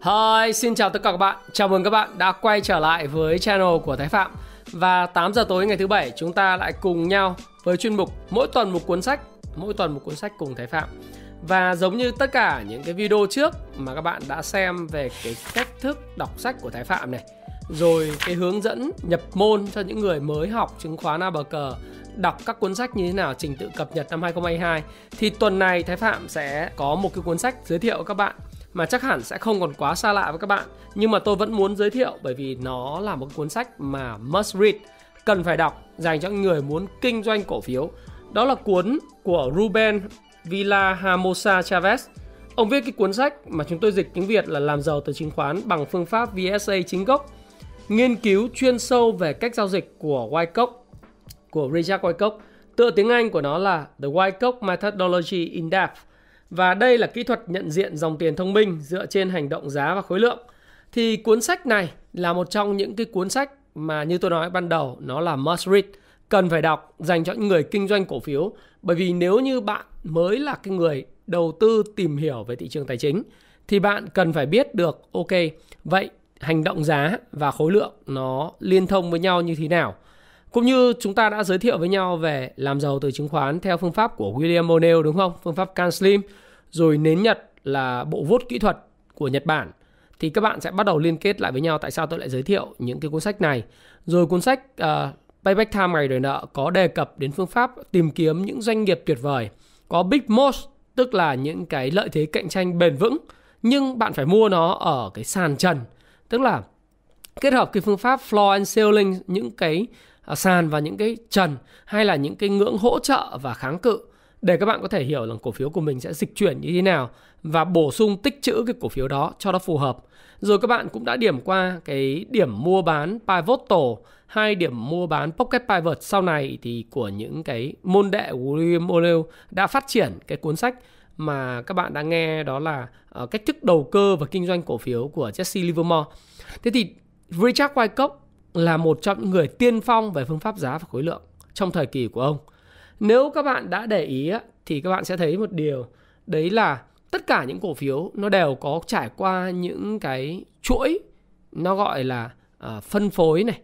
Hi, xin chào tất cả các bạn. Chào mừng các bạn đã quay trở lại với channel của Thái Phạm. Và 8 giờ tối ngày thứ bảy chúng ta lại cùng nhau với chuyên mục mỗi tuần một cuốn sách, mỗi tuần một cuốn sách cùng Thái Phạm. Và giống như tất cả những cái video trước mà các bạn đã xem về cái cách thức đọc sách của Thái Phạm này, rồi cái hướng dẫn nhập môn cho những người mới học chứng khoán cờ đọc các cuốn sách như thế nào trình tự cập nhật năm 2022 thì tuần này Thái Phạm sẽ có một cái cuốn sách giới thiệu các bạn mà chắc hẳn sẽ không còn quá xa lạ với các bạn. Nhưng mà tôi vẫn muốn giới thiệu bởi vì nó là một cuốn sách mà must read, cần phải đọc dành cho những người muốn kinh doanh cổ phiếu. Đó là cuốn của Ruben Villahermosa Chavez. Ông viết cái cuốn sách mà chúng tôi dịch tiếng Việt là làm giàu từ chứng khoán bằng phương pháp VSA chính gốc, nghiên cứu chuyên sâu về cách giao dịch của Wyckoff của Richard Wyckoff tựa tiếng Anh của nó là The Wyckoff Methodology in Depth và đây là kỹ thuật nhận diện dòng tiền thông minh dựa trên hành động giá và khối lượng. Thì cuốn sách này là một trong những cái cuốn sách mà như tôi nói ban đầu nó là must read, cần phải đọc dành cho những người kinh doanh cổ phiếu. Bởi vì nếu như bạn mới là cái người đầu tư tìm hiểu về thị trường tài chính thì bạn cần phải biết được ok, vậy hành động giá và khối lượng nó liên thông với nhau như thế nào. Cũng như chúng ta đã giới thiệu với nhau về làm giàu từ chứng khoán theo phương pháp của William O'Neill đúng không? Phương pháp Can Slim. Rồi nến Nhật là bộ vốt kỹ thuật của Nhật Bản. Thì các bạn sẽ bắt đầu liên kết lại với nhau tại sao tôi lại giới thiệu những cái cuốn sách này. Rồi cuốn sách uh, Payback Time ngày đòi nợ có đề cập đến phương pháp tìm kiếm những doanh nghiệp tuyệt vời. Có Big Most tức là những cái lợi thế cạnh tranh bền vững nhưng bạn phải mua nó ở cái sàn trần tức là kết hợp cái phương pháp floor and ceiling những cái ờ, sàn và những cái trần hay là những cái ngưỡng hỗ trợ và kháng cự để các bạn có thể hiểu là cổ phiếu của mình sẽ dịch chuyển như thế nào và bổ sung tích trữ cái cổ phiếu đó cho nó phù hợp. Rồi các bạn cũng đã điểm qua cái điểm mua bán pivotal hai điểm mua bán pocket pivot sau này thì của những cái môn đệ của William O'Neill đã phát triển cái cuốn sách mà các bạn đã nghe đó là uh, cách thức đầu cơ và kinh doanh cổ phiếu của Jesse Livermore. Thế thì Richard Wyckoff là một trong những người tiên phong về phương pháp giá và khối lượng trong thời kỳ của ông. Nếu các bạn đã để ý thì các bạn sẽ thấy một điều đấy là tất cả những cổ phiếu nó đều có trải qua những cái chuỗi nó gọi là uh, phân phối này,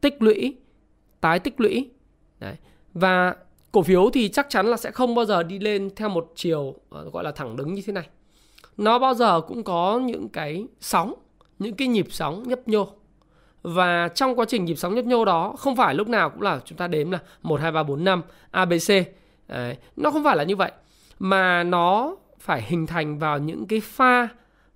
tích lũy, tái tích lũy. Đấy. Và cổ phiếu thì chắc chắn là sẽ không bao giờ đi lên theo một chiều uh, gọi là thẳng đứng như thế này. Nó bao giờ cũng có những cái sóng, những cái nhịp sóng nhấp nhô và trong quá trình nhịp sóng nhấp nhô đó không phải lúc nào cũng là chúng ta đếm là 1 2 3 4 5 ABC. Đấy, nó không phải là như vậy. Mà nó phải hình thành vào những cái pha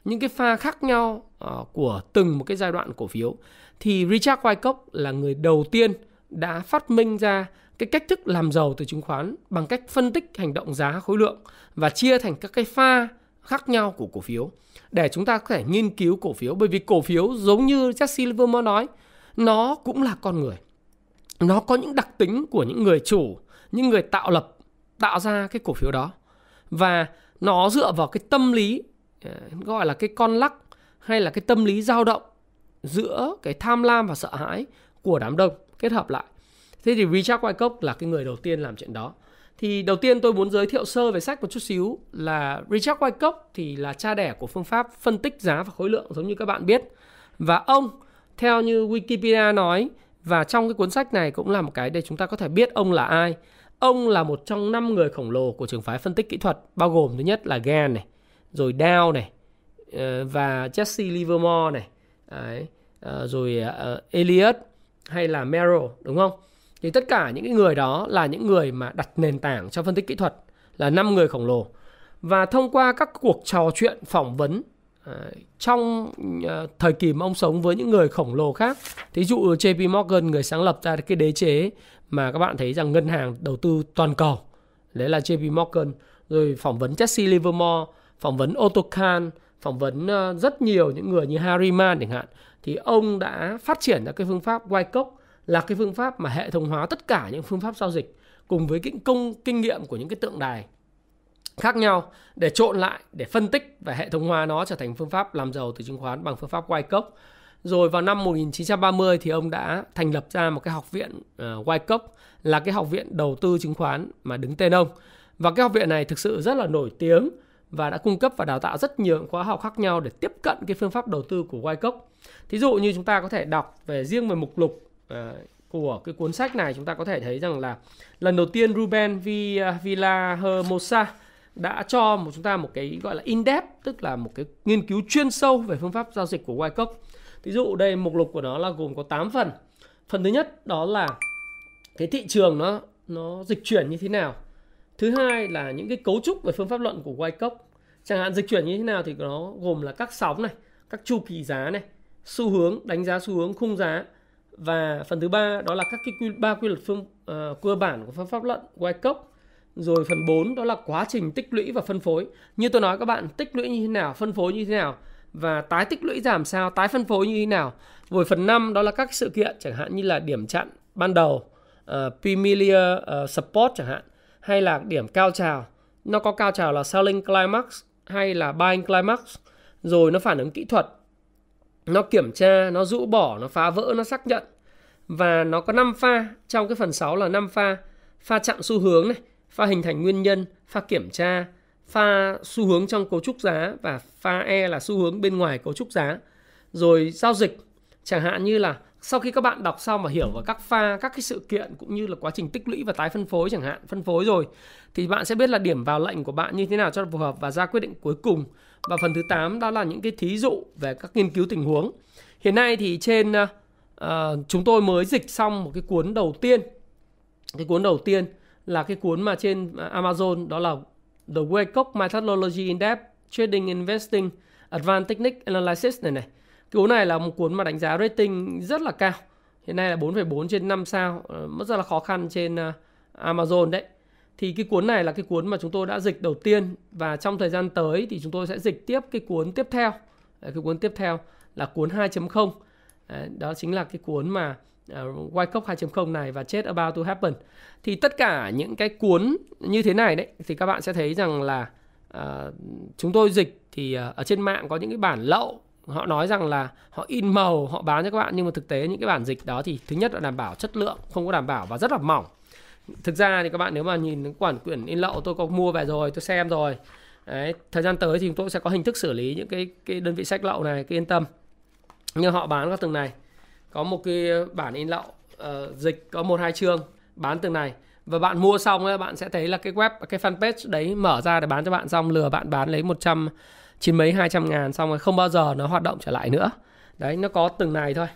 những cái pha khác nhau uh, của từng một cái giai đoạn cổ phiếu. Thì Richard Wyckoff là người đầu tiên đã phát minh ra cái cách thức làm giàu từ chứng khoán bằng cách phân tích hành động giá khối lượng và chia thành các cái pha khác nhau của cổ phiếu để chúng ta có thể nghiên cứu cổ phiếu. Bởi vì cổ phiếu giống như Jesse Livermore nói, nó cũng là con người. Nó có những đặc tính của những người chủ, những người tạo lập, tạo ra cái cổ phiếu đó. Và nó dựa vào cái tâm lý ờ, gọi là cái con lắc hay là cái tâm lý dao động giữa cái tham lam và sợ hãi của đám đông. Kết hợp lại. Thế thì Richard Wyckoff là cái người đầu tiên làm chuyện đó thì đầu tiên tôi muốn giới thiệu sơ về sách một chút xíu là Richard Wyckoff thì là cha đẻ của phương pháp phân tích giá và khối lượng giống như các bạn biết. Và ông theo như Wikipedia nói và trong cái cuốn sách này cũng là một cái để chúng ta có thể biết ông là ai. Ông là một trong năm người khổng lồ của trường phái phân tích kỹ thuật bao gồm thứ nhất là Gann này, rồi Dow này ờ, và Jesse Livermore này, Đấy, ờ, rồi ờ, Elliot hay là Merrill đúng không? Thì tất cả những cái người đó là những người mà đặt nền tảng cho phân tích kỹ thuật, là năm người khổng lồ. Và thông qua các cuộc trò chuyện, phỏng vấn ờ, trong ờ, thời kỳ mà ông sống với những người khổng lồ khác, thí dụ JP Morgan, người sáng lập ra cái đế chế mà các bạn thấy rằng ngân hàng đầu tư toàn cầu, đấy là JP Morgan. Rồi phỏng vấn Jesse Livermore, phỏng vấn Otto Kahn, phỏng vấn ờ, rất nhiều những người như Harry Mann chẳng hạn. Thì ông đã phát triển ra cái phương pháp Wyckoff là cái phương pháp mà hệ thống hóa tất cả những phương pháp giao dịch cùng với cái công kinh nghiệm của những cái tượng đài khác nhau để trộn lại để phân tích và hệ thống hóa nó trở thành phương pháp làm giàu từ chứng khoán bằng phương pháp Wyckoff. Rồi vào năm 1930 thì ông đã thành lập ra một cái học viện ờ, uh, Wyckoff là cái học viện đầu tư chứng khoán mà đứng tên ông. Và cái học viện này thực sự rất là nổi tiếng và đã cung cấp và đào tạo rất nhiều khóa học khác nhau để tiếp cận cái phương pháp đầu tư của Wyckoff. Thí dụ như chúng ta có thể đọc về riêng về mục lục Ờ, của cái cuốn sách này chúng ta có thể thấy rằng là lần đầu tiên Ruben ờ, Villahermosa đã cho một chúng ta một cái gọi là in-depth tức là một cái nghiên cứu chuyên sâu về phương pháp giao dịch của Wyckoff. Ví dụ đây mục lục của nó là gồm có 8 phần. Phần thứ nhất đó là cái thị trường nó nó dịch chuyển như thế nào. Thứ hai là những cái cấu trúc về phương pháp luận của Wyckoff. Chẳng hạn dịch chuyển như thế nào thì nó gồm là các sóng này, các chu kỳ giá này, xu hướng, đánh giá xu hướng, khung giá và phần thứ ba đó là các cái quy, ba quy luật phương uh, cơ bản của phương pháp luận Wyckoff rồi phần 4 đó là quá trình tích lũy và phân phối. Như tôi nói các bạn, tích lũy như thế nào, phân phối như thế nào và tái tích lũy giảm sao, tái phân phối như thế nào. Rồi phần 5 đó là các sự kiện chẳng hạn như là điểm chặn ban đầu, uh, Premier uh, Support chẳng hạn hay là điểm cao trào. Nó có cao trào là Selling Climax hay là Buying Climax. Rồi nó phản ứng kỹ thuật. Nó kiểm tra, nó rũ bỏ, nó phá vỡ, nó xác nhận. Và nó có 5 pha, trong cái phần 6 là 5 pha. Pha chặn xu hướng này, pha hình thành nguyên nhân, pha kiểm tra, pha xu hướng trong cấu trúc giá và pha E là xu hướng bên ngoài cấu trúc giá. Rồi giao dịch, chẳng hạn như là sau khi các bạn đọc xong và hiểu về các pha, các cái sự kiện cũng như là quá trình tích lũy và tái phân phối chẳng hạn, phân phối rồi thì bạn sẽ biết là điểm vào lệnh của bạn như thế nào cho phù hợp và ra quyết định cuối cùng. Và phần thứ 8 đó là những cái thí dụ về các nghiên cứu tình huống. Hiện nay thì trên uh, chúng tôi mới dịch xong một cái cuốn đầu tiên. Cái cuốn đầu tiên là cái cuốn mà trên ờ, Amazon đó là The Wake Methodology in Depth Trading Investing Advanced Technique Analysis này này. Cái cuốn này là một cuốn mà đánh giá rating rất là cao. Hiện nay là 4,4 trên 5 sao, rất là khó khăn trên Amazon đấy. Thì cái cuốn này là cái cuốn mà chúng tôi đã dịch đầu tiên và trong thời gian tới thì chúng tôi sẽ dịch tiếp cái cuốn tiếp theo. Cái cuốn tiếp theo là cuốn 2.0. Đó chính là cái cuốn mà uh, White Cup 2.0 này và Chết About to Happen thì tất cả những cái cuốn như thế này đấy thì các bạn sẽ thấy rằng là uh, chúng tôi dịch thì uh, ở trên mạng có những cái bản lậu họ nói rằng là họ in màu họ bán cho các bạn nhưng mà thực tế những cái bản dịch đó thì thứ nhất là đảm bảo chất lượng không có đảm bảo và rất là mỏng thực ra thì các bạn nếu mà nhìn quản quyển in lậu tôi có mua về rồi tôi xem rồi. Đấy, thời gian tới thì chúng tôi sẽ có hình thức xử lý những cái cái đơn vị sách lậu này, cái yên tâm. Như họ bán các từng này, có một cái bản in lậu uh, dịch có một hai chương bán từng này. Và bạn mua xong ấy, bạn sẽ thấy là cái web cái fanpage đấy mở ra để bán cho bạn xong lừa bạn bán lấy 100 chín mấy 200 ngàn xong rồi không bao giờ nó hoạt động trở lại nữa. Đấy nó có từng này thôi.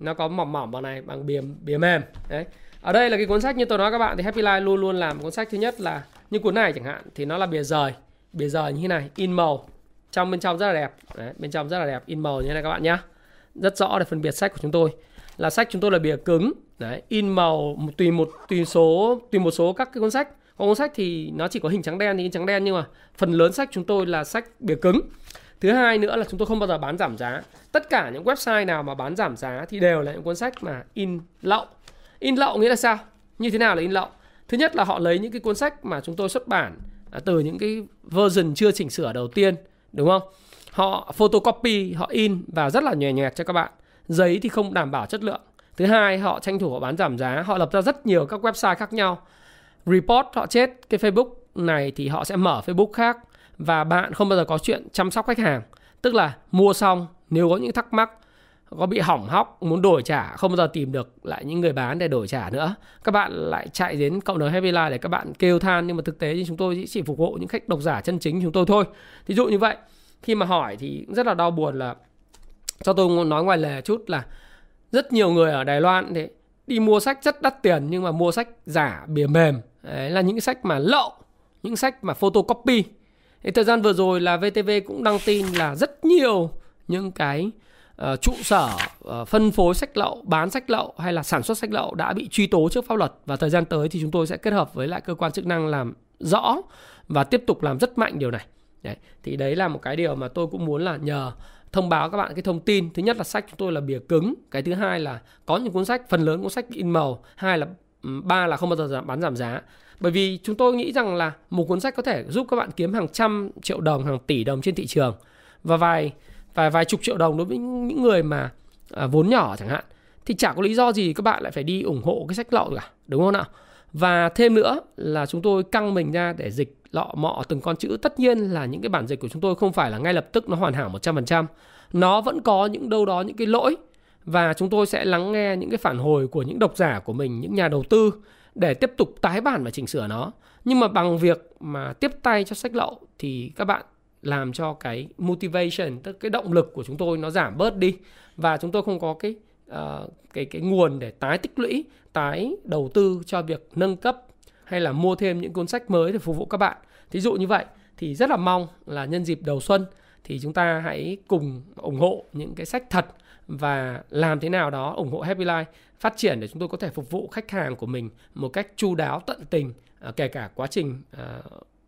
Nó có mỏng mỏng bằng này bằng bìa bìa mềm. Đấy ở đây là cái cuốn sách như tôi nói các bạn thì Happy Life luôn luôn làm cuốn sách thứ nhất là như cuốn này chẳng hạn thì nó là bìa rời. Bìa rời như thế này in màu. Trong bên trong rất là đẹp. Đấy, bên trong rất là đẹp in màu như thế này các bạn nhé rất rõ để phân biệt sách của chúng tôi. Là sách chúng tôi là bìa cứng đấy in màu tùy một tùy số tùy một số các cái cuốn sách. Có cuốn sách thì nó chỉ có hình trắng đen thì in trắng đen nhưng mà phần lớn sách chúng tôi là sách bìa cứng. Thứ hai nữa là chúng tôi không bao giờ bán giảm giá. Tất cả những website nào mà bán giảm giá thì đều là những cuốn sách mà in lậu in lậu nghĩa là sao? Như thế nào là in lậu? Thứ nhất là họ lấy những cái cuốn sách mà chúng tôi xuất bản à, từ những cái version chưa chỉnh sửa đầu tiên đúng không? Họ photocopy họ in và rất là nhòe nhẹt cho các bạn. Giấy thì không đảm bảo chất lượng. Thứ hai họ tranh thủ họ bán giảm giá. Họ lập ra rất nhiều các website khác nhau. Report họ chết. Cái facebook này thì họ sẽ mở facebook khác. Và bạn không bao giờ có chuyện chăm sóc khách hàng. Tức là mua xong nếu có những thắc mắc có bị hỏng hóc, muốn đổi trả, không bao giờ tìm được lại những người bán để đổi trả nữa. Các bạn lại chạy đến cộng đồng Happy Life để các bạn kêu than, nhưng mà thực tế thì chúng tôi chỉ phục vụ những khách độc giả chân chính chúng tôi thôi. Thí dụ như vậy, khi mà hỏi thì rất là đau buồn là cho tôi nói ngoài lề chút là rất nhiều người ở Đài Loan thì đi mua sách rất đắt tiền nhưng mà mua sách giả bìa mềm. Đấy là những sách mà lậu, những sách mà photocopy. Thì thời gian vừa rồi là VTV cũng đăng tin là rất nhiều những cái uh, trụ sở uh, phân phối sách lậu bán sách lậu hay là sản xuất sách lậu đã bị truy tố trước pháp luật. Và thời gian tới thì chúng tôi sẽ kết hợp với lại cơ quan chức năng làm rõ và tiếp tục làm rất mạnh điều này. Đấy thì đấy là một cái điều mà tôi cũng muốn là nhờ thông báo các bạn cái thông tin. Thứ nhất là sách chúng tôi là bìa cứng cái thứ hai là có những cuốn sách phần lớn cuốn sách in màu hai là ừ, ba là không bao giờ giảm bán giảm giá. Bởi vì chúng tôi nghĩ rằng là một cuốn sách có thể giúp các bạn kiếm hàng trăm triệu đồng hàng tỷ đồng trên thị trường. Và vài vài vài chục triệu đồng đối với những người mà à, vốn nhỏ chẳng hạn thì chả có lý do gì các bạn lại phải đi ủng hộ cái sách lậu cả đúng không nào và thêm nữa là chúng tôi căng mình ra để dịch lọ mọ từng con chữ tất nhiên là những cái bản dịch của chúng tôi không phải là ngay lập tức nó hoàn hảo 100%. Nó vẫn có những đâu đó những cái lỗi và chúng tôi sẽ lắng nghe những cái phản hồi của những độc giả của mình, những nhà đầu tư để tiếp tục tái bản và chỉnh sửa nó. Nhưng mà bằng việc mà tiếp tay cho sách lậu thì các bạn làm cho cái motivation tức cái động lực của chúng tôi nó giảm bớt đi và chúng tôi không có cái uh, cái cái nguồn để tái tích lũy, tái đầu tư cho việc nâng cấp hay là mua thêm những cuốn sách mới để phục vụ các bạn. Thí dụ như vậy thì rất là mong là nhân dịp đầu xuân thì chúng ta hãy cùng ủng hộ những cái sách thật và làm thế nào đó ủng hộ Happy Life phát triển để chúng tôi có thể phục vụ khách hàng của mình một cách chu đáo tận tình ờ, kể cả quá trình ờ,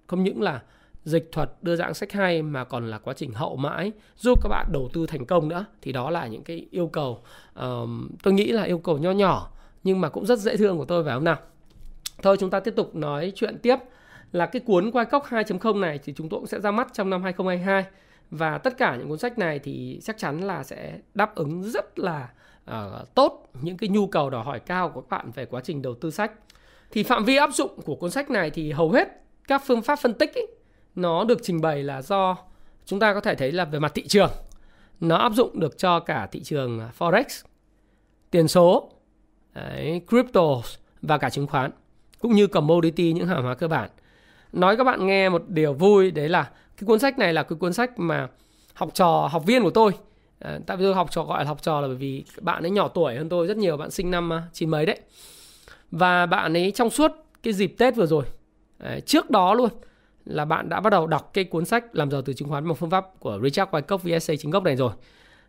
không những là dịch thuật đưa dạng sách hay mà còn là quá trình hậu mãi giúp các bạn đầu tư thành công nữa. Thì đó là những cái yêu cầu uh, tôi nghĩ là yêu cầu nho nhỏ nhưng mà cũng rất dễ thương của tôi phải không nào? Thôi chúng ta tiếp tục nói chuyện tiếp. Là cái cuốn quay cốc 2.0 này thì chúng tôi cũng sẽ ra mắt trong năm 2022 và tất cả những cuốn sách này thì chắc chắn là sẽ đáp ứng rất là uh, tốt những cái nhu cầu đòi hỏi cao của các bạn về quá trình đầu tư sách. Thì phạm vi áp dụng của cuốn sách này thì hầu hết các phương pháp phân tích ấy, nó được trình bày là do chúng ta có thể thấy là về mặt thị trường nó áp dụng được cho cả thị trường à, forex tiền số đấy, crypto và cả chứng khoán cũng như commodity những hàng hóa cơ bản. Nói các bạn nghe một điều vui đấy là cái cuốn sách này là cái cuốn sách mà học trò học viên của tôi. À, tại vì tôi học trò gọi là học trò là bởi vì bạn ấy nhỏ tuổi hơn tôi rất nhiều bạn sinh năm à, chín mấy đấy. Và bạn ấy trong suốt cái dịp tết vừa rồi đấy, trước đó luôn là bạn đã bắt đầu đọc cái cuốn sách làm giàu từ chứng khoán bằng phương pháp của Richard Wyckoff VSA chính gốc này rồi.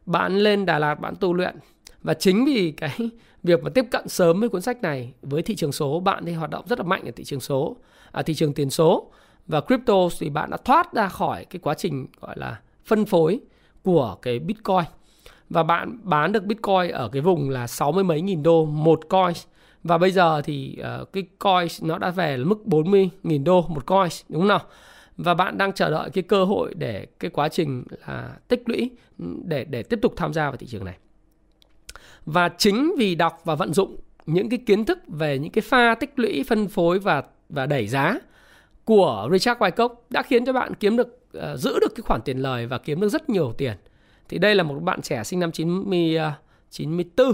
Bạn lên Đà Lạt bạn tu luyện. Và chính vì cái việc mà tiếp cận sớm với cuốn sách này với thị trường số bạn thì hoạt động rất là mạnh ở thị trường số à, thị trường tiền số. Và crypto thì bạn đã thoát ra khỏi cái quá trình gọi là phân phối của cái Bitcoin. Và bạn bán được Bitcoin ở cái vùng là 60 mấy nghìn đô một coin và bây giờ thì uh, cái coin nó đã về mức 40 nghìn đô một coin đúng không nào? Và bạn đang chờ đợi cái cơ hội để cái quá trình là tích lũy ừ, để để tiếp tục tham gia vào thị trường này. Và chính vì đọc và vận dụng những cái kiến thức về những cái pha tích lũy phân phối và và đẩy giá của Richard Wyckoff đã khiến cho bạn kiếm được uh, giữ được cái khoản tiền lời và kiếm được rất nhiều tiền. Thì đây là một bạn trẻ sinh năm 90 uh, 94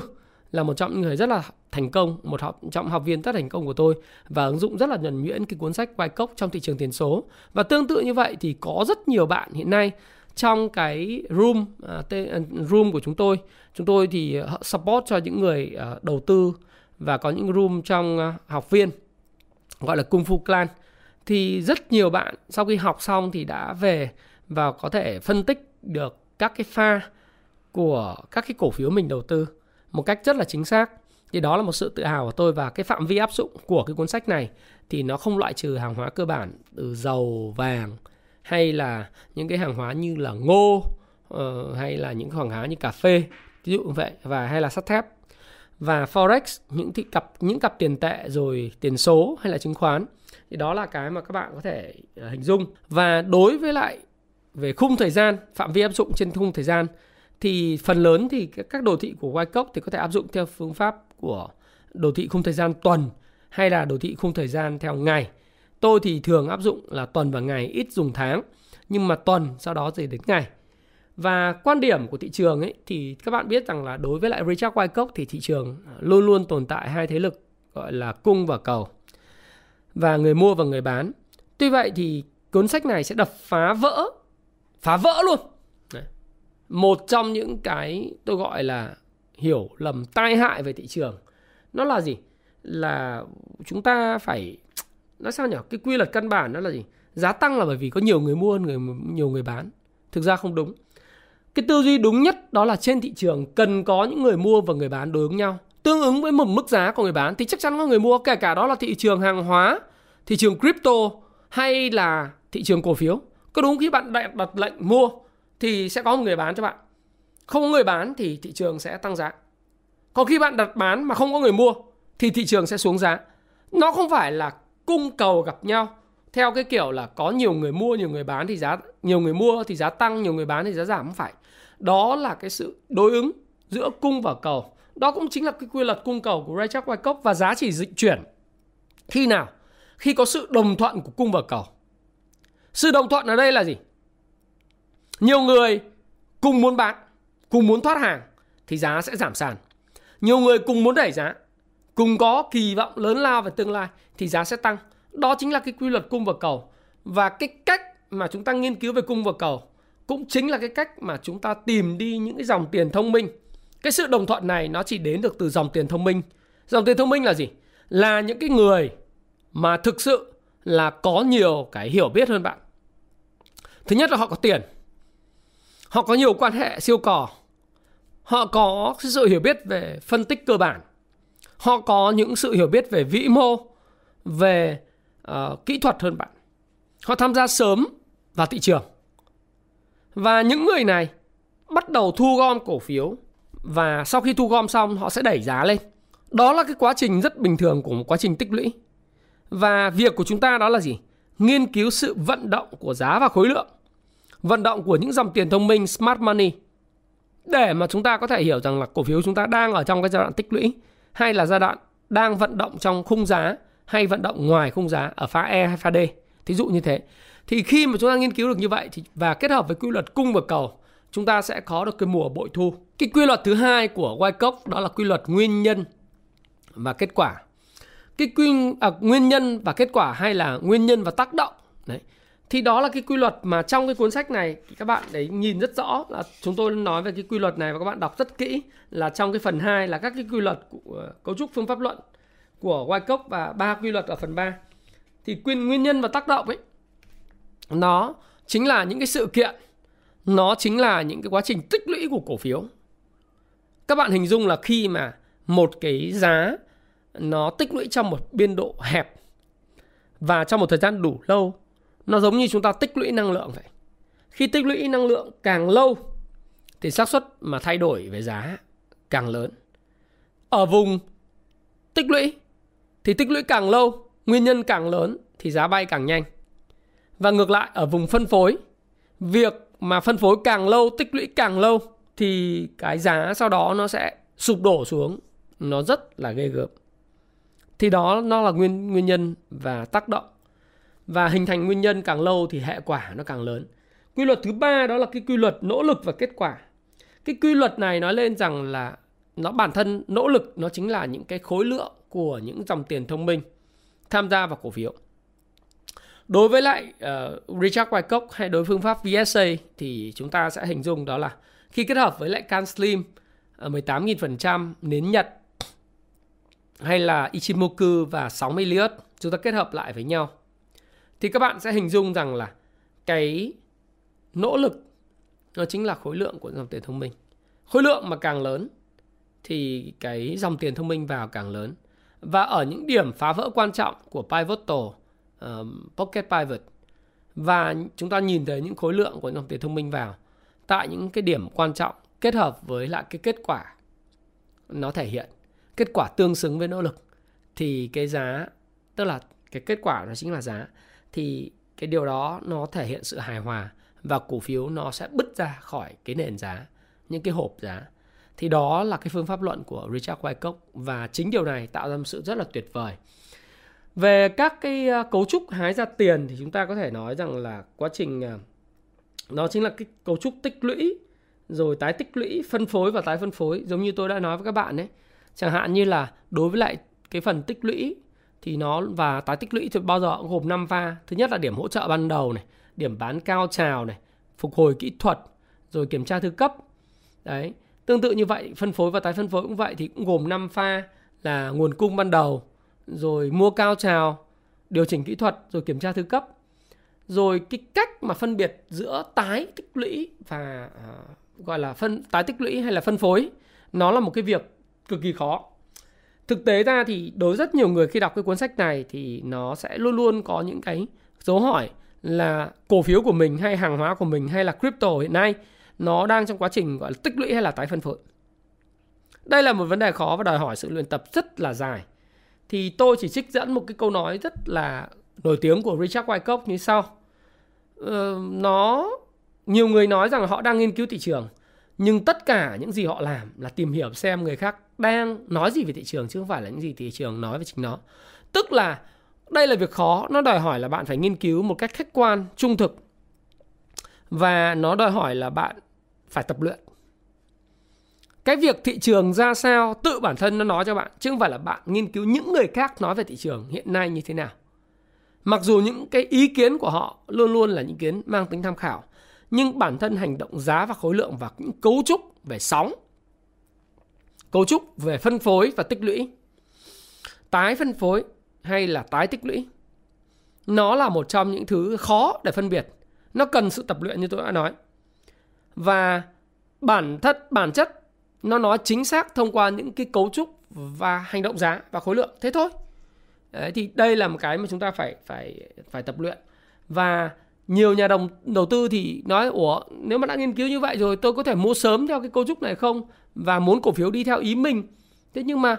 là một trong những người rất là thành công, một học trong học viên rất thành công của tôi và ứng dụng rất là nhuần nhuyễn cái cuốn sách Wyckoff trong thị trường tiền số. Và tương tự như vậy thì có rất nhiều bạn hiện nay trong cái room à, à, room của chúng tôi, chúng tôi thì ờ, support cho những người ờ, đầu tư và có những room trong ờ, học viên gọi là Kung Fu Clan thì rất nhiều bạn sau khi học xong thì đã về và có thể phân tích được các cái pha của các cái cổ phiếu mình đầu tư một cách rất là chính xác. Thì đó là một sự tự hào của tôi và cái phạm vi áp dụng của cái cuốn sách này thì nó không loại trừ hàng hóa cơ bản từ dầu vàng hay là những cái hàng hóa như là ngô uh, hay là những hàng hóa như cà phê ví dụ vậy và hay là sắt thép. Và forex những thị cặp những cặp tiền tệ rồi tiền số hay là chứng khoán thì đó là cái mà các bạn có thể ờ, hình dung. Và đối với lại về khung thời gian phạm vi áp dụng trên khung thời gian thì phần lớn thì các đồ thị của Wyckoff thì có thể áp dụng theo phương pháp của đồ thị khung thời gian tuần hay là đồ thị khung thời gian theo ngày. Tôi thì thường áp dụng là tuần và ngày, ít dùng tháng, nhưng mà tuần sau đó rồi đến ngày. Và quan điểm của thị trường ấy, thì các bạn biết rằng là đối với lại Richard Wyckoff thì thị trường luôn luôn tồn tại hai thế lực gọi là cung và cầu, và người mua và người bán. Tuy vậy thì cuốn sách này sẽ đập phá vỡ phá vỡ luôn. Một trong những cái tôi gọi là hiểu lầm tai hại về thị trường. Nó là gì? Là chúng ta phải, nói sao nhỉ? Cái quy luật căn bản nó là gì? Giá tăng là bởi vì có nhiều người mua hơn người, nhiều người bán. Thực ra không đúng. Cái tư duy đúng nhất đó là trên thị trường cần có những người mua và người bán đối ứng nhau tương ứng với một mức giá của người bán thì chắc chắn có người mua, kể cả đó là thị trường hàng hóa, thị trường crypto hay là thị trường cổ phiếu có đúng khi bạn đặt lệnh mua thì sẽ có một người bán cho bạn. Không có người bán thì thị trường sẽ tăng giá. Còn khi bạn đặt bán mà không có người mua thì thị trường sẽ xuống giá. Nó không phải là cung cầu gặp nhau theo cái kiểu là có nhiều người mua, nhiều người bán thì giá, nhiều người mua thì giá tăng, nhiều người bán thì giá giảm. Không phải. Đó là cái sự đối ứng giữa cung và cầu. Đó cũng chính là cái quy luật cung cầu của Ray Wyckoff và giá chỉ dịch chuyển. Khi nào? Khi có sự đồng thuận của cung và cầu. Sự đồng thuận ở đây là gì? Nhiều người cùng muốn bán, cùng muốn thoát hàng thì giá sẽ giảm sàn. Nhiều người cùng muốn đẩy giá, cùng có kỳ vọng lớn lao về tương lai thì giá sẽ tăng. Đó chính là cái quy luật cung và cầu. Và cái cách mà chúng ta nghiên cứu về cung và cầu cũng chính là cái cách mà chúng ta tìm đi những cái dòng tiền thông minh. Cái sự đồng thuận này nó chỉ đến được từ dòng tiền thông minh. Dòng tiền thông minh là gì? Là những cái người mà thực sự là có nhiều cái hiểu biết hơn bạn. Thứ nhất là họ có tiền họ có nhiều quan hệ siêu cò. Họ có sự hiểu biết về phân tích cơ bản. Họ có những sự hiểu biết về vĩ mô về uh, kỹ thuật hơn bạn. Họ tham gia sớm vào thị trường. Và những người này bắt đầu thu gom cổ phiếu và sau khi thu gom xong họ sẽ đẩy giá lên. Đó là cái quá trình rất bình thường của một quá trình tích lũy. Và việc của chúng ta đó là gì? Nghiên cứu sự vận động của giá và khối lượng vận động của những dòng tiền thông minh smart money để mà chúng ta có thể hiểu rằng là cổ phiếu chúng ta đang ở trong cái giai đoạn tích lũy hay là giai đoạn đang vận động trong khung giá hay vận động ngoài khung giá ở pha E hay pha D. Thí dụ như thế. Thì khi mà chúng ta nghiên cứu được như vậy thì và kết hợp với quy luật cung và cầu, chúng ta sẽ có được cái mùa bội thu. Cái quy luật thứ hai của Wyckoff đó là quy luật nguyên nhân và kết quả. Cái quy à, nguyên nhân và kết quả hay là nguyên nhân và tác động. Đấy thì đó là cái quy luật mà trong cái cuốn sách này, các bạn đấy nhìn rất rõ là chúng tôi nói về cái quy luật này và các bạn đọc rất kỹ là trong cái phần 2 là các cái quy luật của ờ, cấu trúc phương pháp luận của Wyckoff và ba quy luật ở phần 3 thì nguyên nguyên nhân và tác động ấy, nó chính là những cái sự kiện, nó chính là những cái quá trình tích lũy của cổ phiếu. Các bạn hình dung là khi mà một cái giá nó tích lũy trong một biên độ hẹp và trong một thời gian đủ lâu nó giống như chúng ta tích lũy năng lượng vậy. Khi tích lũy năng lượng càng lâu thì xác suất mà thay đổi về giá càng lớn. Ở vùng tích lũy thì tích lũy càng lâu, nguyên nhân càng lớn thì giá bay càng nhanh. Và ngược lại ở vùng phân phối, việc mà phân phối càng lâu, tích lũy càng lâu thì cái giá sau đó nó sẽ sụp đổ xuống, nó rất là ghê gớm. Thì đó nó là nguyên nguyên nhân và tác động và hình thành nguyên nhân càng lâu thì hệ quả nó càng lớn. Quy luật thứ ba đó là cái quy luật nỗ lực và kết quả. Cái quy luật này nói lên rằng là nó bản thân nỗ lực nó chính là những cái khối lượng của những dòng tiền thông minh tham gia vào cổ phiếu. Đối với lại uh, Richard Wyckoff hay đối với phương pháp VSA thì chúng ta sẽ hình dung đó là khi kết hợp với lại Can Slim ờ, ở 18.000% nến Nhật hay là Ichimoku và 60 Elliott chúng ta kết hợp lại với nhau thì các bạn sẽ hình dung rằng là cái nỗ lực nó chính là khối lượng của dòng tiền thông minh. Khối lượng mà càng lớn thì cái dòng tiền thông minh vào càng lớn. Và ở những điểm phá vỡ quan trọng của pivotal uh, pocket pivot và chúng ta nhìn thấy những khối lượng của dòng tiền thông minh vào tại những cái điểm quan trọng kết hợp với lại cái kết quả nó thể hiện kết quả tương xứng với nỗ lực thì cái giá tức là cái kết quả nó chính là giá thì cái điều đó nó thể hiện sự hài hòa và cổ phiếu nó sẽ bứt ra khỏi cái nền giá, những cái hộp giá. Thì đó là cái phương pháp luận của Richard Wyckoff và chính điều này tạo ra một sự rất là tuyệt vời. Về các cái à, cấu trúc hái ra tiền thì chúng ta có thể nói rằng là quá trình à, nó chính là cái cấu trúc tích lũy, rồi tái tích lũy, phân phối và tái phân phối. Giống như tôi đã nói với các bạn đấy chẳng hạn như là đối với lại cái phần tích lũy thì nó và tái tích lũy thì bao giờ cũng gồm 5 pha. Thứ nhất là điểm hỗ trợ ban đầu này, điểm bán cao trào này, phục hồi kỹ thuật, rồi kiểm tra thứ cấp. Đấy. Tương tự như vậy, phân phối và tái phân phối cũng vậy thì cũng gồm 5 pha là nguồn cung ban đầu, rồi mua cao trào, điều chỉnh kỹ thuật, rồi kiểm tra thứ cấp. Rồi cái cách mà phân biệt giữa tái tích lũy và uh, gọi là phân tái tích lũy hay là phân phối, nó là một cái việc cực kỳ khó thực tế ra thì đối rất nhiều người khi đọc cái cuốn sách này thì nó sẽ luôn luôn có những cái dấu hỏi là cổ phiếu của mình hay hàng hóa của mình hay là crypto hiện nay nó đang trong quá trình gọi là tích lũy hay là tái phân phối. Đây là một vấn đề khó và đòi hỏi sự luyện tập rất là dài. Thì tôi chỉ trích dẫn một cái câu nói rất là nổi tiếng của Richard Wyckoff như sau. Ờ, nó nhiều người nói rằng họ đang nghiên cứu thị trường nhưng tất cả những gì họ làm là tìm hiểu xem người khác đang nói gì về thị trường chứ không phải là những gì thị trường nói về chính nó. Tức là đây là việc khó, nó đòi hỏi là bạn phải nghiên cứu một cách khách quan, trung thực. Và nó đòi hỏi là bạn phải tập luyện. Cái việc thị trường ra sao, tự bản thân nó nói cho bạn, chứ không phải là bạn nghiên cứu những người khác nói về thị trường hiện nay như thế nào. Mặc dù những cái ý kiến của họ luôn luôn là những kiến mang tính tham khảo, nhưng bản thân hành động giá và khối lượng và những cấu trúc về sóng cấu trúc về phân phối và tích lũy. Tái phân phối hay là tái tích lũy? Nó là một trong những thứ khó để phân biệt. Nó cần sự tập luyện như tôi đã nói. Và bản thất bản chất nó nói chính xác thông qua những cái cấu trúc và hành động giá và khối lượng. Thế thôi. Đấy, thì đây là một cái mà chúng ta phải phải phải tập luyện. Và nhiều nhà đồng đầu tư thì nói ủa nếu mà đã nghiên cứu như vậy rồi tôi có thể mua sớm theo cái cấu trúc này không? Và muốn cổ phiếu đi theo ý mình. Thế nhưng mà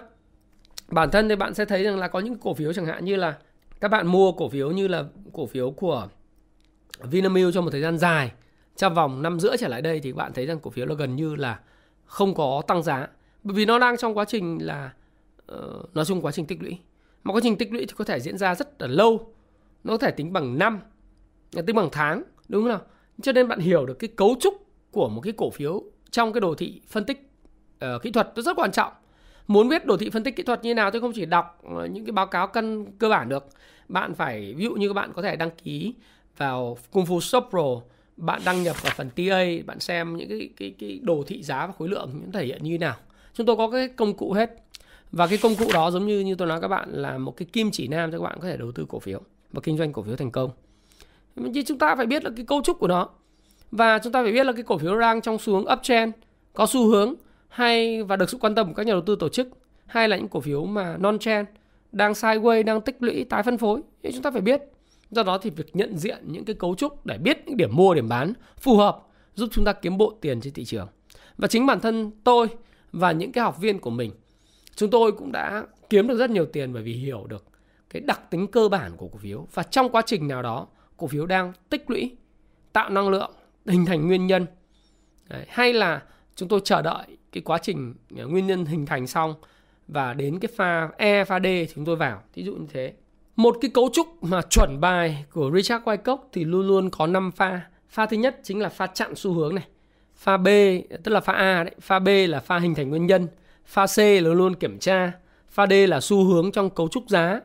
bản thân thì bạn sẽ thấy rằng là có những cổ phiếu chẳng hạn như là các bạn mua cổ phiếu như là cổ phiếu của Vinamilk trong một thời gian dài trong vòng năm rưỡi trở lại đây thì bạn thấy rằng cổ phiếu là gần như là không có tăng giá. Bởi vì nó đang trong quá trình là uh, nói chung quá trình tích lũy. Mà quá trình tích lũy thì có thể diễn ra rất là lâu. Nó có thể tính bằng năm tính bằng tháng đúng không nào? Cho nên bạn hiểu được cái cấu trúc của một cái cổ phiếu trong cái đồ thị phân tích uh, kỹ thuật nó rất quan trọng. Muốn biết đồ thị phân tích kỹ thuật như nào tôi không chỉ đọc ờ, những cái báo cáo cân cơ bản được. Bạn phải ví dụ như các bạn có thể đăng ký vào Kung Fu Shop Pro bạn đăng nhập vào phần TA bạn xem những cái cái cái đồ thị giá và khối lượng những thể hiện như thế nào. Chúng tôi có cái công cụ hết. Và cái công cụ đó giống như như tôi nói các bạn là một cái kim chỉ nam cho các bạn có thể đầu tư cổ phiếu và kinh doanh cổ phiếu thành công nhưng chúng ta phải biết là cái cấu trúc của nó. Và chúng ta phải biết là cái cổ phiếu đang trong xu hướng uptrend có xu hướng hay và được sự quan tâm của các nhà đầu tư tổ chức, hay là những cổ phiếu mà non trend đang sideways, đang tích lũy, tái phân phối. Thì chúng ta phải biết. Do đó thì việc nhận diện những cái cấu trúc để biết những điểm mua, điểm bán phù hợp giúp chúng ta kiếm bộ tiền trên thị trường. Và chính bản thân tôi và những cái học viên của mình, chúng tôi cũng đã kiếm được rất nhiều tiền bởi vì hiểu được cái đặc tính cơ bản của cổ phiếu. Và trong quá trình nào đó cổ phiếu đang tích lũy tạo năng lượng hình thành nguyên nhân. Đấy, hay là chúng tôi chờ đợi cái quá trình à, nguyên nhân hình thành xong và đến cái pha E pha D thì chúng tôi vào. Ví dụ như thế. Một cái cấu trúc mà chuẩn bài của Richard Wyckoff thì luôn luôn có 5 pha. Pha thứ nhất chính là pha chặn xu hướng này. Pha B tức là pha A đấy. Pha B là pha hình thành nguyên nhân. Pha C là luôn luôn kiểm tra. Pha D là xu hướng trong cấu trúc giá.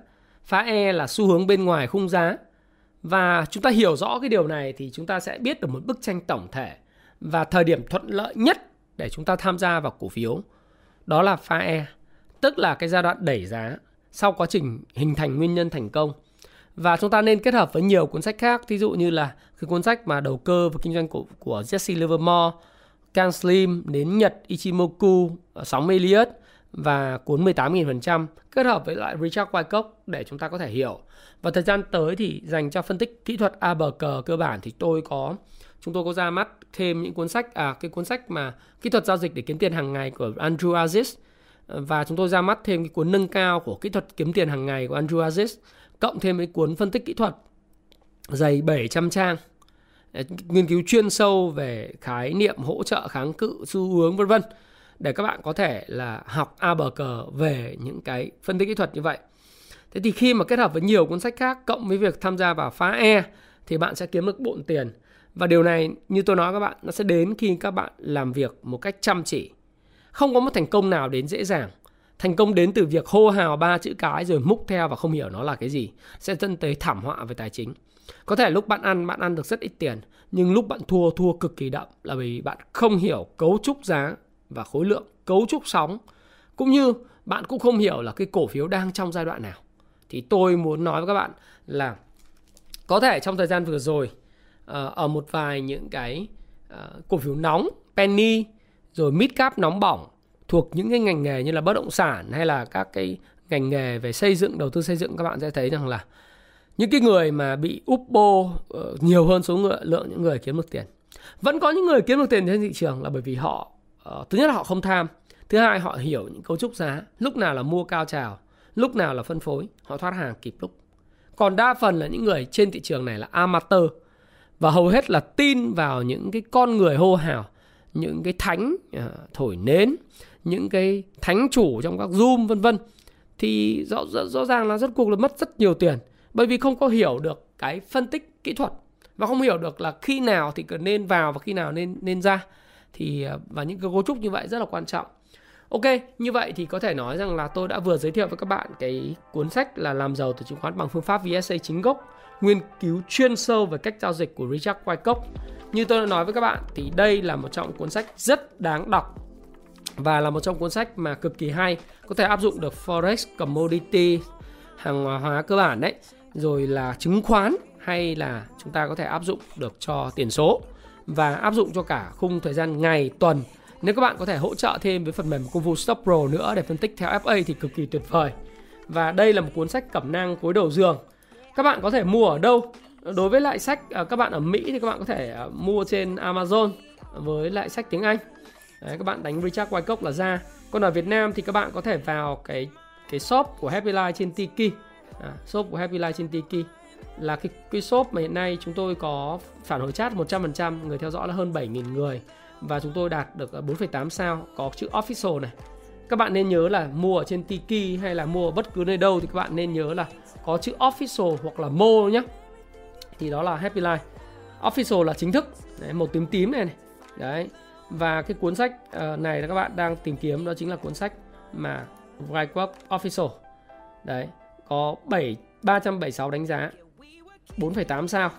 Pha E là xu hướng bên ngoài khung giá và chúng ta hiểu rõ cái điều này thì chúng ta sẽ biết được một bức tranh tổng thể và thời điểm thuận lợi nhất để chúng ta tham gia vào cổ phiếu đó là pha E tức là cái giai đoạn đẩy giá sau quá trình hình thành nguyên nhân thành công. Và chúng ta nên kết hợp với nhiều cuốn sách khác ví dụ như là cái cuốn sách mà đầu cơ và kinh doanh của của Jesse Livermore, Can Slim đến Nhật Ichimoku, sóng Elliott và cuốn 18.000% kết hợp với loại Richard Wyckoff để chúng ta có thể hiểu. Và thời gian tới thì dành cho phân tích kỹ thuật ABC cơ bản thì tôi có, chúng tôi có ra mắt thêm những cuốn sách à cái cuốn sách mà kỹ thuật giao dịch để kiếm tiền hàng ngày của Andrew Aziz. Và chúng tôi ra mắt thêm cái cuốn nâng cao của kỹ thuật kiếm tiền hàng ngày của Andrew Aziz, cộng thêm cái cuốn phân tích kỹ thuật dày 700 trang. Nghiên cứu chuyên sâu về khái niệm hỗ trợ kháng cự, xu hướng, vân vân để các bạn có thể là học a bờ cờ về những cái phân tích kỹ thuật như vậy. Thế thì khi mà kết hợp với nhiều cuốn sách khác cộng với việc tham gia vào phá e thì bạn sẽ kiếm được bộn tiền. Và điều này, như tôi nói các bạn, nó sẽ đến khi các bạn làm việc một cách chăm chỉ. Không có một thành công nào đến dễ dàng. Thành công đến từ việc hô hào ba chữ cái rồi múc theo và không hiểu nó là cái gì sẽ dẫn tới thảm họa về tài chính. Có thể lúc bạn ăn bạn ăn được rất ít tiền, nhưng lúc bạn thua thua cực kỳ đậm là vì bạn không hiểu cấu trúc giá và khối lượng cấu trúc sóng. Cũng như bạn cũng không hiểu là cái cổ phiếu đang trong giai đoạn nào. Thì tôi muốn nói với các bạn là có thể trong thời gian vừa rồi ờ, ở một vài những cái ờ, cổ phiếu nóng penny rồi mid cap nóng bỏng thuộc những cái ngành nghề như là bất động sản hay là các cái ngành nghề về xây dựng đầu tư xây dựng các bạn sẽ thấy rằng là những cái người mà bị úp bô ờ, nhiều hơn số người, lượng những người kiếm được tiền. Vẫn có những người kiếm được tiền trên thị trường là bởi vì họ uh, thứ nhất là họ không tham thứ hai họ hiểu những cấu trúc giá lúc nào là mua cao trào lúc nào là phân phối họ thoát hàng kịp lúc. Còn đa phần là những người trên thị trường này là amateur và hầu hết là tin vào những cái con người hô hào những cái thánh uh, thổi nến những cái thánh chủ trong các zoom vân vân. Thì rõ, rõ rõ ràng là rất cuộc là mất rất nhiều tiền bởi vì không có hiểu được cái phân tích kỹ thuật và không hiểu được là khi nào thì cần nên vào và khi nào nên nên ra thì ờ, và những cái cấu trúc như vậy rất là quan trọng Ok, như vậy thì có thể nói rằng là tôi đã vừa giới thiệu với các bạn cái cuốn sách là làm giàu từ chứng khoán bằng phương pháp VSA chính gốc, nghiên cứu chuyên sâu về cách giao dịch của Richard Wyckoff. Như tôi đã nói với các bạn thì đây là một trong cuốn sách rất đáng đọc và là một trong cuốn sách mà cực kỳ hay, có thể áp dụng được forex, commodity, hàng hóa cơ bản đấy, rồi là chứng khoán hay là chúng ta có thể áp dụng được cho tiền số và áp dụng cho cả khung thời gian ngày, tuần nếu các bạn có thể hỗ trợ thêm với phần mềm công vụ Stop Pro nữa để phân tích theo FA thì cực kỳ tuyệt vời. Và đây là một cuốn sách cẩm nang cuối đầu giường. Các bạn có thể mua ở đâu? Đối với lại sách à, các bạn ở Mỹ thì các bạn có thể à, mua trên Amazon với lại sách tiếng Anh. Đấy, các bạn đánh Richard Wyckoff là ra. Còn ở Việt Nam thì các bạn có thể vào cái cái shop của Happy Life trên Tiki. À, shop của Happy Life trên Tiki là cái, cái shop mà hiện nay chúng tôi có phản hồi chat 100%, người theo dõi là hơn 7.000 người. Và chúng tôi đạt được 4,8 sao có chữ official này. Các bạn nên nhớ là mua ở trên Tiki hay là mua ở bất cứ nơi đâu thì các bạn nên nhớ là có chữ official hoặc là mo nhé thì đó là Happy Life. Official là chính thức. Đấy, một tím tím này, này. Đấy. Và cái cuốn sách ờ, này là các bạn đang tìm kiếm đó chính là cuốn sách mà Wyckoff Official. Đấy có 7 376 đánh giá. 4,8 sao.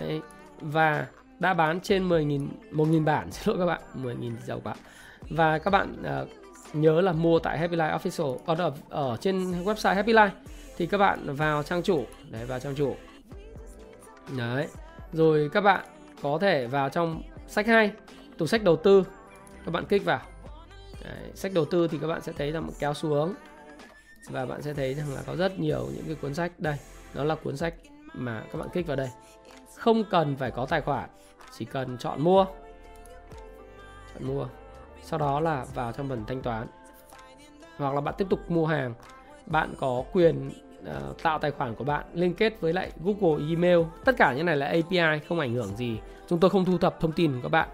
Đấy. và đã bán trên 10.000 1.000 bản xin lỗi các bạn 10.000 giàu quá. Và các bạn uh, nhớ là mua tại Happy Life Official còn ở, ở trên website Happy Life thì các bạn vào trang chủ để vào trang chủ. Đấy rồi các bạn có thể vào trong sách 2 tủ sách đầu tư các bạn kích vào. Đấy, sách đầu tư thì các bạn sẽ thấy là một kéo xuống và bạn sẽ thấy rằng là có rất nhiều những cái cuốn sách. Đây nó là cuốn sách mà các bạn kích vào đây. Không cần phải có tài khoản chỉ cần chọn mua. Chọn mua. Sau đó là vào trong phần thanh toán. Hoặc là bạn tiếp tục mua hàng bạn có quyền uh, tạo tài khoản của bạn liên kết với lại Google email. Tất cả những này là API không ảnh hưởng gì. Chúng tôi không thu thập thông tin của các bạn.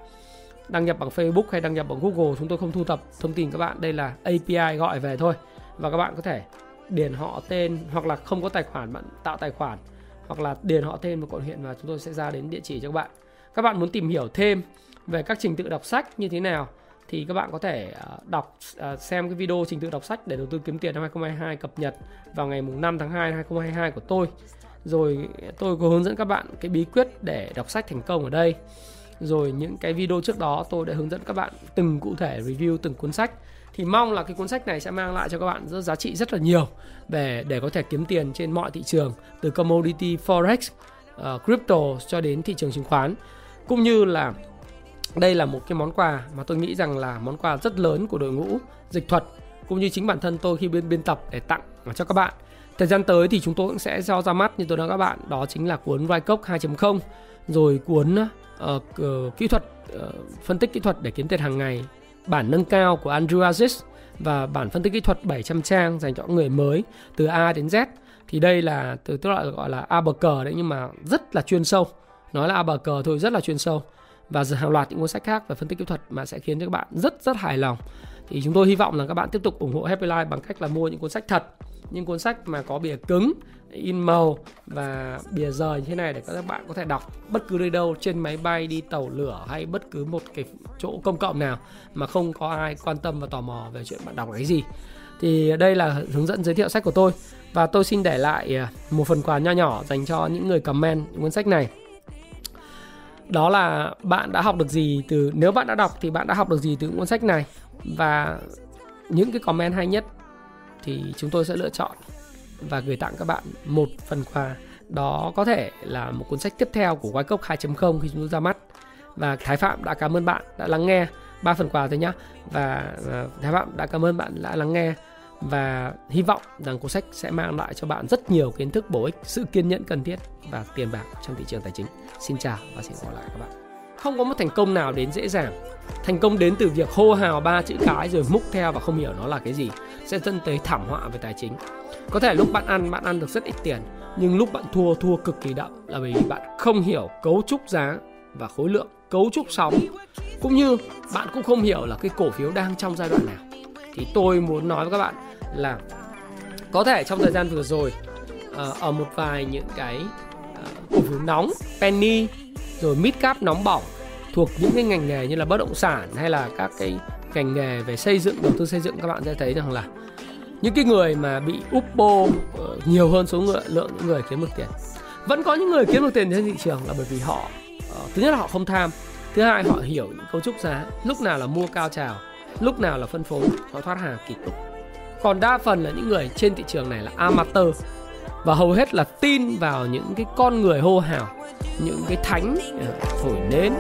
Đăng nhập bằng Facebook hay đăng nhập bằng Google chúng tôi không thu thập thông tin các bạn. Đây là API gọi về thôi. Và các bạn có thể điền họ tên hoặc là không có tài khoản bạn tạo tài khoản hoặc là điền họ tên và quận huyện và chúng tôi sẽ ra đến địa chỉ cho các bạn các bạn muốn tìm hiểu thêm về các trình tự đọc sách như thế nào thì các bạn có thể à, đọc à, xem cái video trình tự đọc sách để đầu tư kiếm tiền năm 2022 cập nhật vào ngày 5 tháng 2 năm 2022 của tôi. Rồi tôi có hướng dẫn các bạn cái bí quyết để đọc sách thành công ở đây. Rồi những cái video trước đó tôi đã hướng dẫn các bạn từng cụ thể review từng cuốn sách. Thì mong là cái cuốn sách này sẽ mang lại cho các bạn rất giá trị rất là nhiều về để có thể kiếm tiền trên mọi thị trường từ commodity forex, uh, crypto cho đến thị trường chứng khoán cũng như là đây là một cái món quà mà tôi nghĩ rằng là món quà rất lớn của đội ngũ dịch thuật cũng như chính bản thân tôi khi biên biên tập để tặng cho các bạn. Thời gian tới thì chúng tôi cũng sẽ cho ra mắt như tôi nói các bạn, đó chính là cuốn Cốc 2.0 rồi cuốn uh, kỹ thuật uh, phân tích kỹ thuật để kiếm tiền hàng ngày, bản nâng cao của Andrew Aziz và bản phân tích kỹ thuật 700 trang dành cho người mới từ A đến Z. Thì đây là từ tức là gọi là A bờ cờ đấy, nhưng mà rất là chuyên sâu. Nói là a bờ cờ thôi, rất là chuyên sâu. Và hàng loạt những cuốn sách khác về phân tích kỹ thuật mà sẽ khiến cho các bạn rất rất hài lòng. Thì chúng tôi hy vọng là các bạn tiếp tục ủng hộ Happy Life bằng cách là mua những cuốn sách thật, những cuốn sách mà có bìa cứng in màu và bìa rời như thế này để các bạn có thể đọc. Bất cứ nơi đâu trên máy bay đi tàu lửa hay bất cứ một cái chỗ công cộng nào mà không có ai quan tâm và tò mò về chuyện bạn đọc cái gì. Thì đây là hướng dẫn giới thiệu sách của tôi và tôi xin để lại à, một phần quà nho nhỏ dành cho những người comment những cuốn sách này. Đó là bạn đã học được gì từ, nếu bạn đã đọc thì bạn đã học được gì từ cuốn sách này? Và những cái comment hay nhất thì chúng tôi sẽ lựa chọn và gửi tặng các bạn một phần quà đó có thể là một cuốn sách tiếp theo của Quái Cốc 2.0 khi chúng tôi ra mắt và Thái Phạm đã cảm ơn bạn đã lắng nghe ba phần quà thôi nhá và ờ, Thái Phạm đã cảm ơn bạn đã lắng nghe và hy vọng rằng cuốn sách sẽ mang lại cho bạn rất nhiều kiến thức bổ ích, sự kiên nhẫn cần thiết và tiền bạc trong thị trường tài chính. Xin chào và xin gặp lại các bạn. Không có một thành công nào đến dễ dàng. Thành công đến từ việc hô hào ba chữ cái rồi múc theo và không hiểu nó là cái gì sẽ dẫn tới thảm họa về tài chính. Có thể lúc bạn ăn bạn ăn được rất ít tiền, nhưng lúc bạn thua thua cực kỳ đậm là vì bạn không hiểu cấu trúc giá và khối lượng, cấu trúc sóng cũng như bạn cũng không hiểu là cái cổ phiếu đang trong giai đoạn nào thì tôi muốn nói với các bạn là có thể trong thời gian vừa rồi ờ, ở một vài những cái ờ, cổ phiếu nóng penny rồi mid cap nóng bỏng thuộc những cái ngành nghề như là bất động sản hay là các cái ngành nghề về xây dựng đầu tư xây dựng các bạn sẽ thấy rằng là những cái người mà bị uppo ờ, nhiều hơn số người, lượng những người kiếm được tiền. Vẫn có những người kiếm được tiền trên thị trường là bởi vì họ uh, thứ nhất là họ không tham thứ hai họ hiểu những cấu trúc giá lúc nào là mua cao trào lúc nào là phân phối họ thoát hàng kịp lúc còn đa phần là những người trên thị trường này là amateur và hầu hết là tin vào những cái con người hô hào, những cái thánh à, thổi phổi nến.